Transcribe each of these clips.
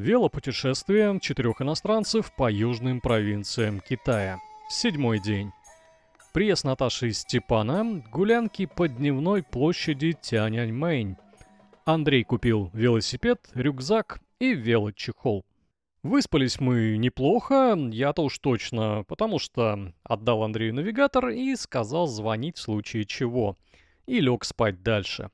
Велопутешествие четырех иностранцев по южным провинциям Китая. Седьмой день. Приезд Наташи из Степана, гулянки по дневной площади Тяньаньмэнь. Андрей купил велосипед, рюкзак и велочехол. Выспались мы неплохо, я-то уж точно, потому что отдал Андрею навигатор и сказал звонить в случае чего. И лег спать дальше.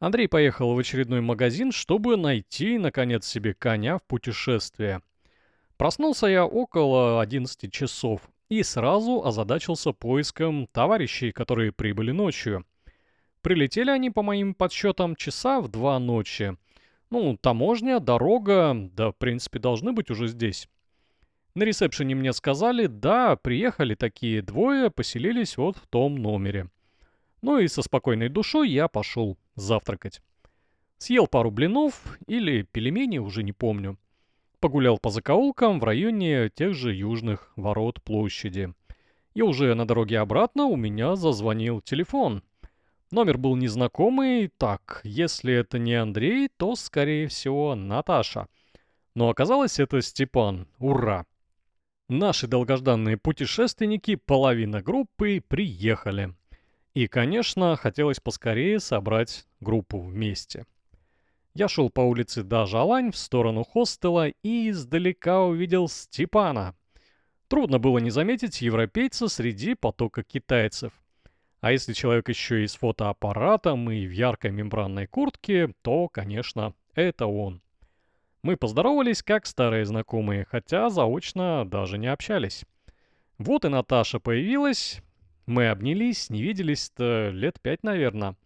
Андрей поехал в очередной магазин, чтобы найти, наконец, себе коня в путешествие. Проснулся я около 11 часов и сразу озадачился поиском товарищей, которые прибыли ночью. Прилетели они, по моим подсчетам, часа в два ночи. Ну, таможня, дорога, да, в принципе, должны быть уже здесь. На ресепшене мне сказали, да, приехали такие двое, поселились вот в том номере. Ну и со спокойной душой я пошел завтракать. Съел пару блинов или пельменей, уже не помню. Погулял по закоулкам в районе тех же южных ворот площади. И уже на дороге обратно у меня зазвонил телефон. Номер был незнакомый, так, если это не Андрей, то, скорее всего, Наташа. Но оказалось, это Степан. Ура! Наши долгожданные путешественники, половина группы, приехали. И, конечно, хотелось поскорее собрать группу вместе. Я шел по улице Дажалань в сторону хостела и издалека увидел Степана. Трудно было не заметить европейца среди потока китайцев. А если человек еще и с фотоаппаратом и в яркой мембранной куртке, то, конечно, это он. Мы поздоровались как старые знакомые, хотя заочно даже не общались. Вот и Наташа появилась, мы обнялись, не виделись-то лет пять, наверное.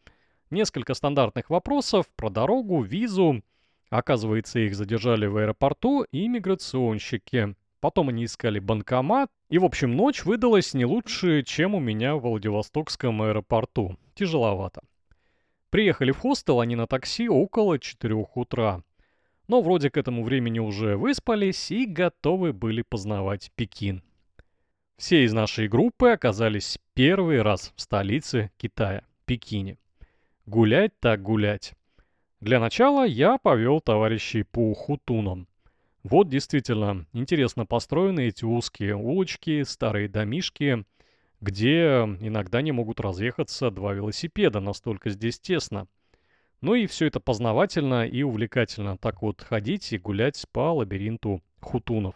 Несколько стандартных вопросов про дорогу, визу. Оказывается, их задержали в аэропорту и миграционщики. Потом они искали банкомат. И, в общем, ночь выдалась не лучше, чем у меня в Владивостокском аэропорту. Тяжеловато. Приехали в хостел они на такси около 4 утра. Но вроде к этому времени уже выспались и готовы были познавать Пекин. Все из нашей группы оказались первый раз в столице Китая, Пекине. Гулять так гулять. Для начала я повел товарищей по хутунам. Вот действительно интересно построены эти узкие улочки, старые домишки, где иногда не могут разъехаться два велосипеда, настолько здесь тесно. Ну и все это познавательно и увлекательно, так вот ходить и гулять по лабиринту хутунов.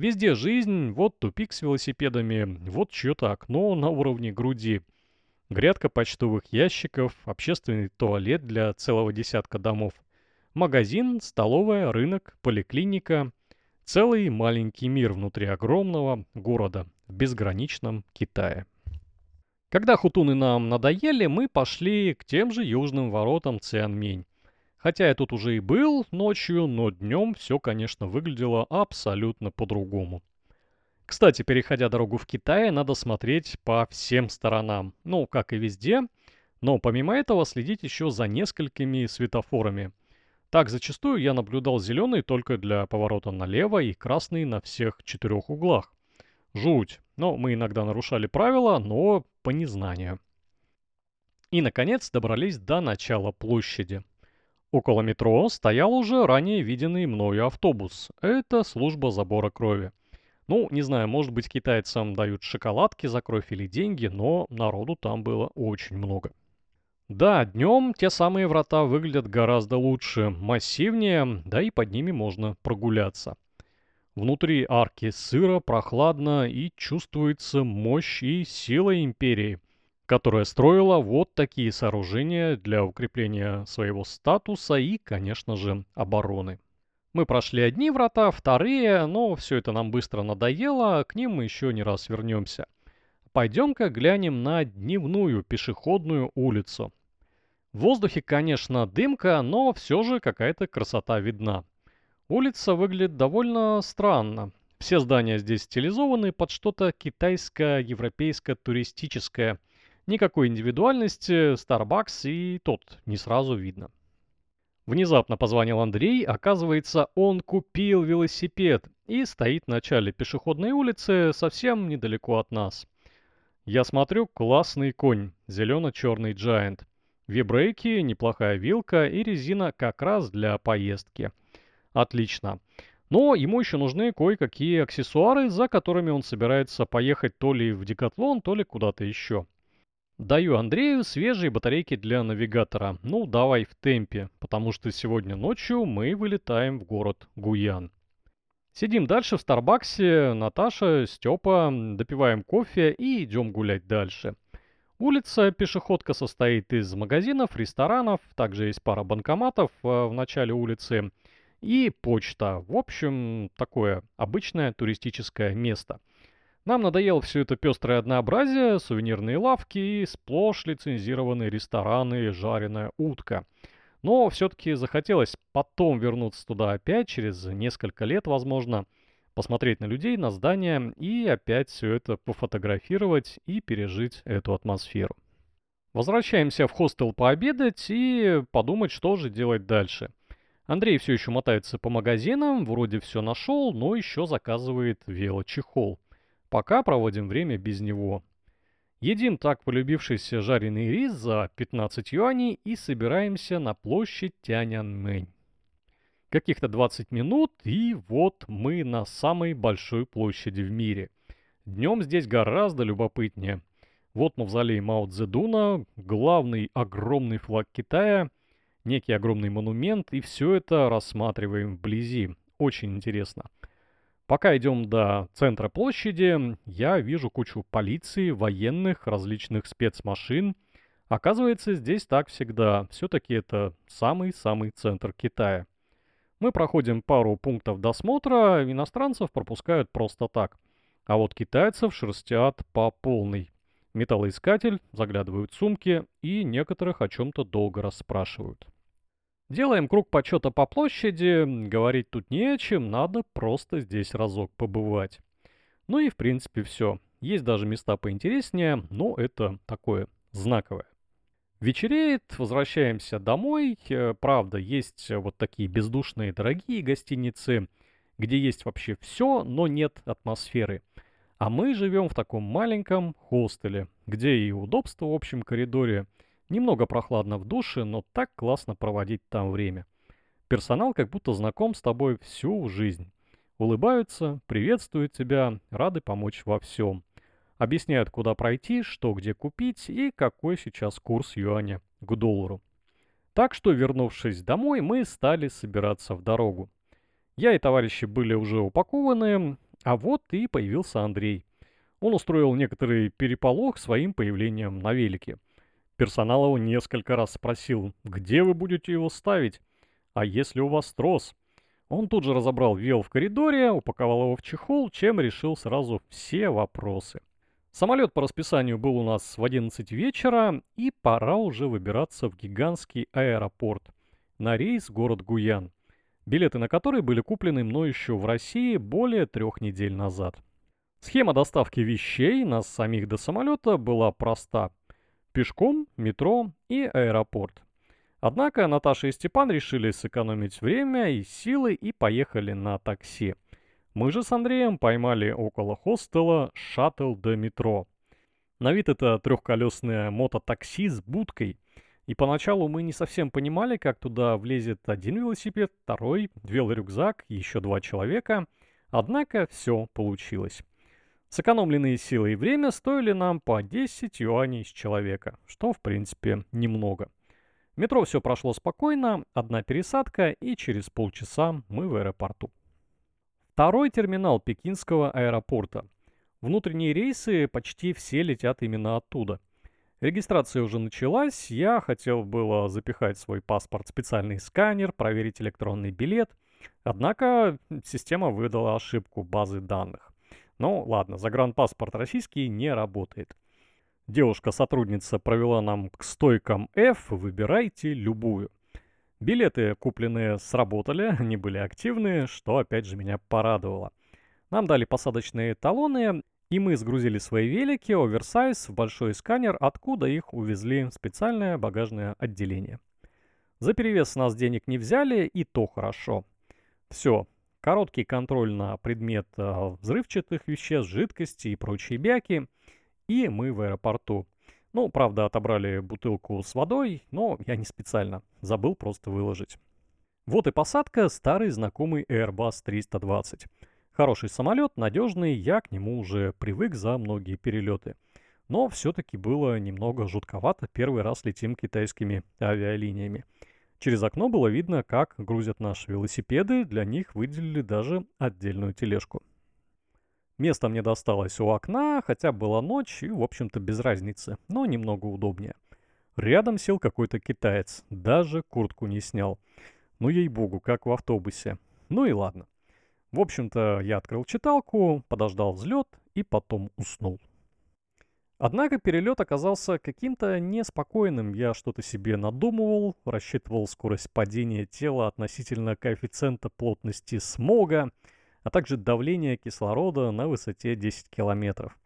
Везде жизнь, вот тупик с велосипедами, вот чье-то окно на уровне груди. Грядка почтовых ящиков, общественный туалет для целого десятка домов. Магазин, столовая, рынок, поликлиника. Целый маленький мир внутри огромного города в безграничном Китае. Когда хутуны нам надоели, мы пошли к тем же южным воротам Цианмень. Хотя я тут уже и был ночью, но днем все, конечно, выглядело абсолютно по-другому. Кстати, переходя дорогу в Китае, надо смотреть по всем сторонам. Ну, как и везде. Но помимо этого следить еще за несколькими светофорами. Так, зачастую я наблюдал зеленый только для поворота налево и красный на всех четырех углах. Жуть. Но мы иногда нарушали правила, но по незнанию. И, наконец, добрались до начала площади. Около метро стоял уже ранее виденный мною автобус. Это служба забора крови. Ну, не знаю, может быть китайцам дают шоколадки за кровь или деньги, но народу там было очень много. Да, днем те самые врата выглядят гораздо лучше, массивнее, да и под ними можно прогуляться. Внутри арки сыро, прохладно и чувствуется мощь и сила империи – которая строила вот такие сооружения для укрепления своего статуса и, конечно же, обороны. Мы прошли одни врата, вторые, но все это нам быстро надоело, к ним мы еще не раз вернемся. Пойдем-ка глянем на дневную пешеходную улицу. В воздухе, конечно, дымка, но все же какая-то красота видна. Улица выглядит довольно странно. Все здания здесь стилизованы под что-то китайско-европейско-туристическое – Никакой индивидуальности, Starbucks и тот не сразу видно. Внезапно позвонил Андрей, оказывается, он купил велосипед и стоит в начале пешеходной улицы совсем недалеко от нас. Я смотрю, классный конь, зелено-черный Giant. Вибрейки, неплохая вилка и резина как раз для поездки. Отлично. Но ему еще нужны кое-какие аксессуары, за которыми он собирается поехать то ли в Декатлон, то ли куда-то еще. Даю Андрею свежие батарейки для навигатора. Ну, давай в темпе, потому что сегодня ночью мы вылетаем в город Гуян. Сидим дальше в Старбаксе, Наташа, Степа, допиваем кофе и идем гулять дальше. Улица пешеходка состоит из магазинов, ресторанов, также есть пара банкоматов э, в начале улицы и почта. В общем, такое обычное туристическое место. Нам надоело все это пестрое однообразие, сувенирные лавки и сплошь лицензированные рестораны, жареная утка. Но все-таки захотелось потом вернуться туда опять, через несколько лет, возможно, посмотреть на людей, на здания и опять все это пофотографировать и пережить эту атмосферу. Возвращаемся в хостел пообедать и подумать, что же делать дальше. Андрей все еще мотается по магазинам, вроде все нашел, но еще заказывает велочехол. Пока проводим время без него. Едим так полюбившийся жареный рис за 15 юаней и собираемся на площадь Тяньаньмэнь. Каких-то 20 минут, и вот мы на самой большой площади в мире. Днем здесь гораздо любопытнее. Вот мавзолей Мао Цзэдуна, главный огромный флаг Китая — некий огромный монумент, и все это рассматриваем вблизи. Очень интересно. Пока идем до центра площади, я вижу кучу полиции, военных, различных спецмашин. Оказывается, здесь так всегда. Все-таки это самый-самый центр Китая. Мы проходим пару пунктов досмотра, иностранцев пропускают просто так. А вот китайцев шерстят по полной металлоискатель, заглядывают в сумки и некоторых о чем-то долго расспрашивают. Делаем круг почета по площади, говорить тут не о чем, надо просто здесь разок побывать. Ну и в принципе все. Есть даже места поинтереснее, но это такое знаковое. Вечереет, возвращаемся домой. Э, правда, есть вот такие бездушные дорогие гостиницы, где есть вообще все, но нет атмосферы. А мы живем в таком маленьком хостеле, где и удобство в общем коридоре, немного прохладно в душе, но так классно проводить там время. Персонал как будто знаком с тобой всю жизнь. Улыбаются, приветствуют тебя, рады помочь во всем. Объясняют, куда пройти, что где купить и какой сейчас курс юаня к доллару. Так что, вернувшись домой, мы стали собираться в дорогу. Я и товарищи были уже упакованы, а вот и появился Андрей. Он устроил некоторый переполох своим появлением на велике. Персонал его несколько раз спросил, где вы будете его ставить, а если у вас трос? Он тут же разобрал вел в коридоре, упаковал его в чехол, чем решил сразу все вопросы. Самолет по расписанию был у нас в 11 вечера, и пора уже выбираться в гигантский аэропорт на рейс город Гуян билеты на которые были куплены мной еще в России более трех недель назад. Схема доставки вещей нас самих до самолета была проста. Пешком, метро и аэропорт. Однако Наташа и Степан решили сэкономить время и силы и поехали на такси. Мы же с Андреем поймали около хостела шаттл до метро. На вид это трехколесное мототакси с будкой – и поначалу мы не совсем понимали, как туда влезет один велосипед, второй, велорюкзак, еще два человека. Однако все получилось. Сэкономленные силы и время стоили нам по 10 юаней с человека, что в принципе немного. В метро все прошло спокойно, одна пересадка и через полчаса мы в аэропорту. Второй терминал пекинского аэропорта. Внутренние рейсы почти все летят именно оттуда – Регистрация уже началась, я хотел было запихать свой паспорт в специальный сканер, проверить электронный билет, однако система выдала ошибку базы данных. Ну ладно, загранпаспорт российский не работает. Девушка-сотрудница провела нам к стойкам F, выбирайте любую. Билеты, купленные, сработали, они были активные, что опять же меня порадовало. Нам дали посадочные талоны, и мы сгрузили свои велики, оверсайз, в большой сканер, откуда их увезли в специальное багажное отделение. За перевес нас денег не взяли, и то хорошо. Все, короткий контроль на предмет э, взрывчатых веществ, жидкости и прочие бяки, и мы в аэропорту. Ну, правда, отобрали бутылку с водой, но я не специально, забыл просто выложить. Вот и посадка старый знакомый Airbus 320. Хороший самолет, надежный, я к нему уже привык за многие перелеты. Но все-таки было немного жутковато, первый раз летим китайскими авиалиниями. Через окно было видно, как грузят наши велосипеды, для них выделили даже отдельную тележку. Место мне досталось у окна, хотя была ночь и, в общем-то, без разницы, но немного удобнее. Рядом сел какой-то китаец, даже куртку не снял. Ну, ей-богу, как в автобусе. Ну и ладно. В общем-то, я открыл читалку, подождал взлет и потом уснул. Однако перелет оказался каким-то неспокойным. Я что-то себе надумывал, рассчитывал скорость падения тела относительно коэффициента плотности смога, а также давление кислорода на высоте 10 километров.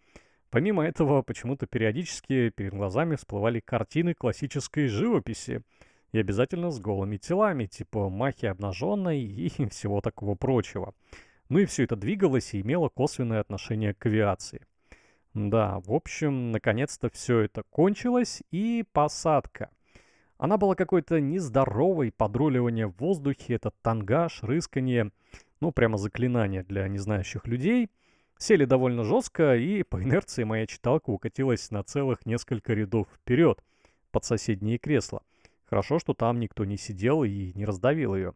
Помимо этого, почему-то периодически перед глазами всплывали картины классической живописи – и обязательно с голыми телами, типа махи обнаженной и всего такого прочего. Ну и все это двигалось и имело косвенное отношение к авиации. Да, в общем, наконец-то все это кончилось, и посадка. Она была какой-то нездоровой, подруливание в воздухе, это тангаж, рысканье, ну прямо заклинание для незнающих людей. Сели довольно жестко, и по инерции моя читалка укатилась на целых несколько рядов вперед, под соседние кресла. Хорошо, что там никто не сидел и не раздавил ее.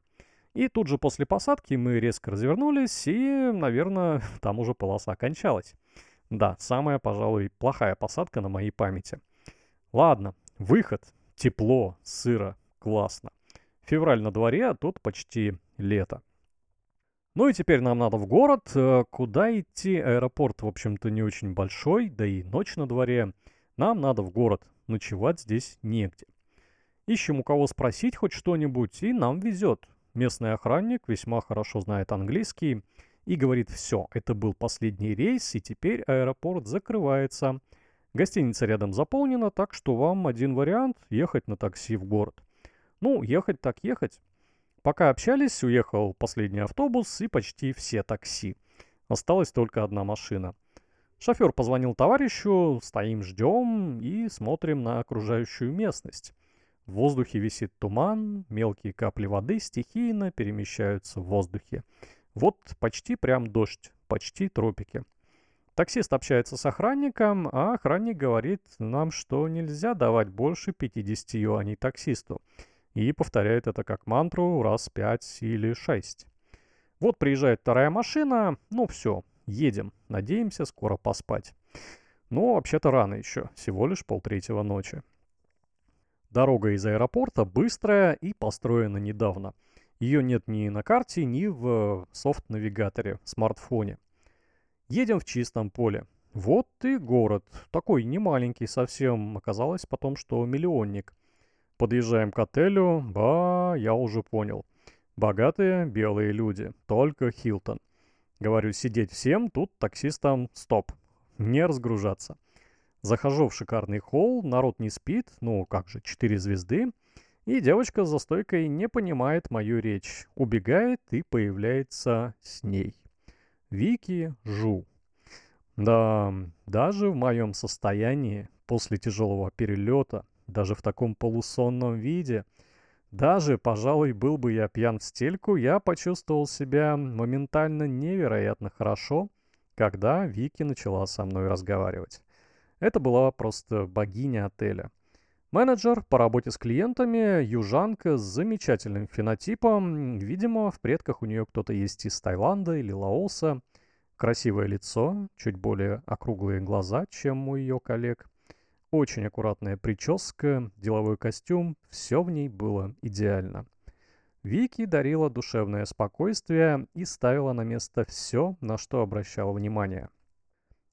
И тут же после посадки мы резко развернулись, и, наверное, там уже полоса кончалась. Да, самая, пожалуй, плохая посадка на моей памяти. Ладно, выход. Тепло, сыро, классно. Февраль на дворе, а тут почти лето. Ну и теперь нам надо в город. Э, куда идти? Аэропорт, в общем-то, не очень большой, да и ночь на дворе. Нам надо в город. Ночевать здесь негде. Ищем у кого спросить хоть что-нибудь, и нам везет. Местный охранник весьма хорошо знает английский и говорит «все, это был последний рейс, и теперь аэропорт закрывается». Гостиница рядом заполнена, так что вам один вариант – ехать на такси в город. Ну, ехать так ехать. Пока общались, уехал последний автобус и почти все такси. Осталась только одна машина. Шофер позвонил товарищу, стоим, ждем и смотрим на окружающую местность. В воздухе висит туман, мелкие капли воды стихийно перемещаются в воздухе. Вот почти прям дождь, почти тропики. Таксист общается с охранником, а охранник говорит нам, что нельзя давать больше 50 юаней таксисту. И повторяет это как мантру раз 5 или 6. Вот приезжает вторая машина, ну все, едем, надеемся скоро поспать. Но вообще-то рано еще, всего лишь полтретьего ночи. Дорога из аэропорта быстрая и построена недавно. Ее нет ни на карте, ни в софт-навигаторе, смартфоне. Едем в чистом поле. Вот и город. Такой немаленький совсем. Оказалось потом, что миллионник. Подъезжаем к отелю. Ба, я уже понял. Богатые белые люди. Только Хилтон. Говорю, сидеть всем, тут таксистам стоп. Не разгружаться. Захожу в шикарный холл, народ не спит, ну как же, четыре звезды. И девочка за стойкой не понимает мою речь, убегает и появляется с ней. Вики Жу. Да, даже в моем состоянии, после тяжелого перелета, даже в таком полусонном виде, даже, пожалуй, был бы я пьян в стельку, я почувствовал себя моментально невероятно хорошо, когда Вики начала со мной разговаривать. Это была просто богиня отеля. Менеджер по работе с клиентами, южанка с замечательным фенотипом. Видимо, в предках у нее кто-то есть из Таиланда или Лаоса. Красивое лицо, чуть более округлые глаза, чем у ее коллег. Очень аккуратная прическа, деловой костюм, все в ней было идеально. Вики дарила душевное спокойствие и ставила на место все, на что обращала внимание.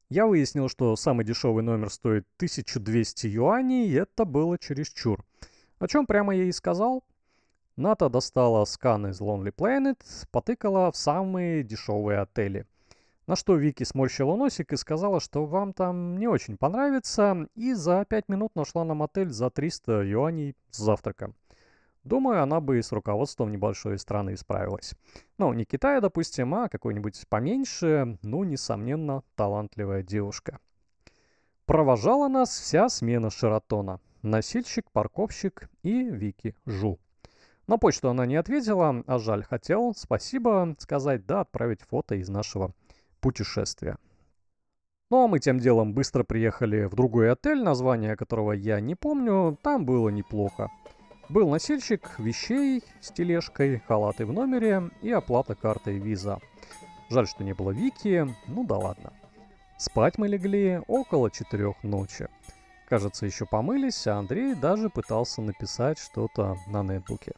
Я выяснил, что самый дешевый номер стоит 1200 юаней, и это было чересчур. О чем прямо я и сказал. Ната достала скан из Lonely Planet, потыкала в самые дешевые отели. На что Вики сморщила носик и сказала, что вам там не очень понравится, и за 5 минут нашла нам отель за 300 юаней с завтраком. Думаю, она бы и с руководством небольшой страны справилась. Ну, не Китая, допустим, а какой-нибудь поменьше, ну, несомненно, талантливая девушка. Провожала нас вся смена Шератона. Носильщик, парковщик и Вики Жу. На почту она не ответила, а жаль, хотел спасибо сказать, да, отправить фото из нашего путешествия. Ну а мы тем делом быстро приехали в другой отель, название которого я не помню, там было неплохо. Был носильщик вещей с тележкой, халаты в номере и оплата картой виза. Жаль, что не было Вики, ну да ладно. Спать мы легли около четырех ночи. Кажется, еще помылись, а Андрей даже пытался написать что-то на нетбуке.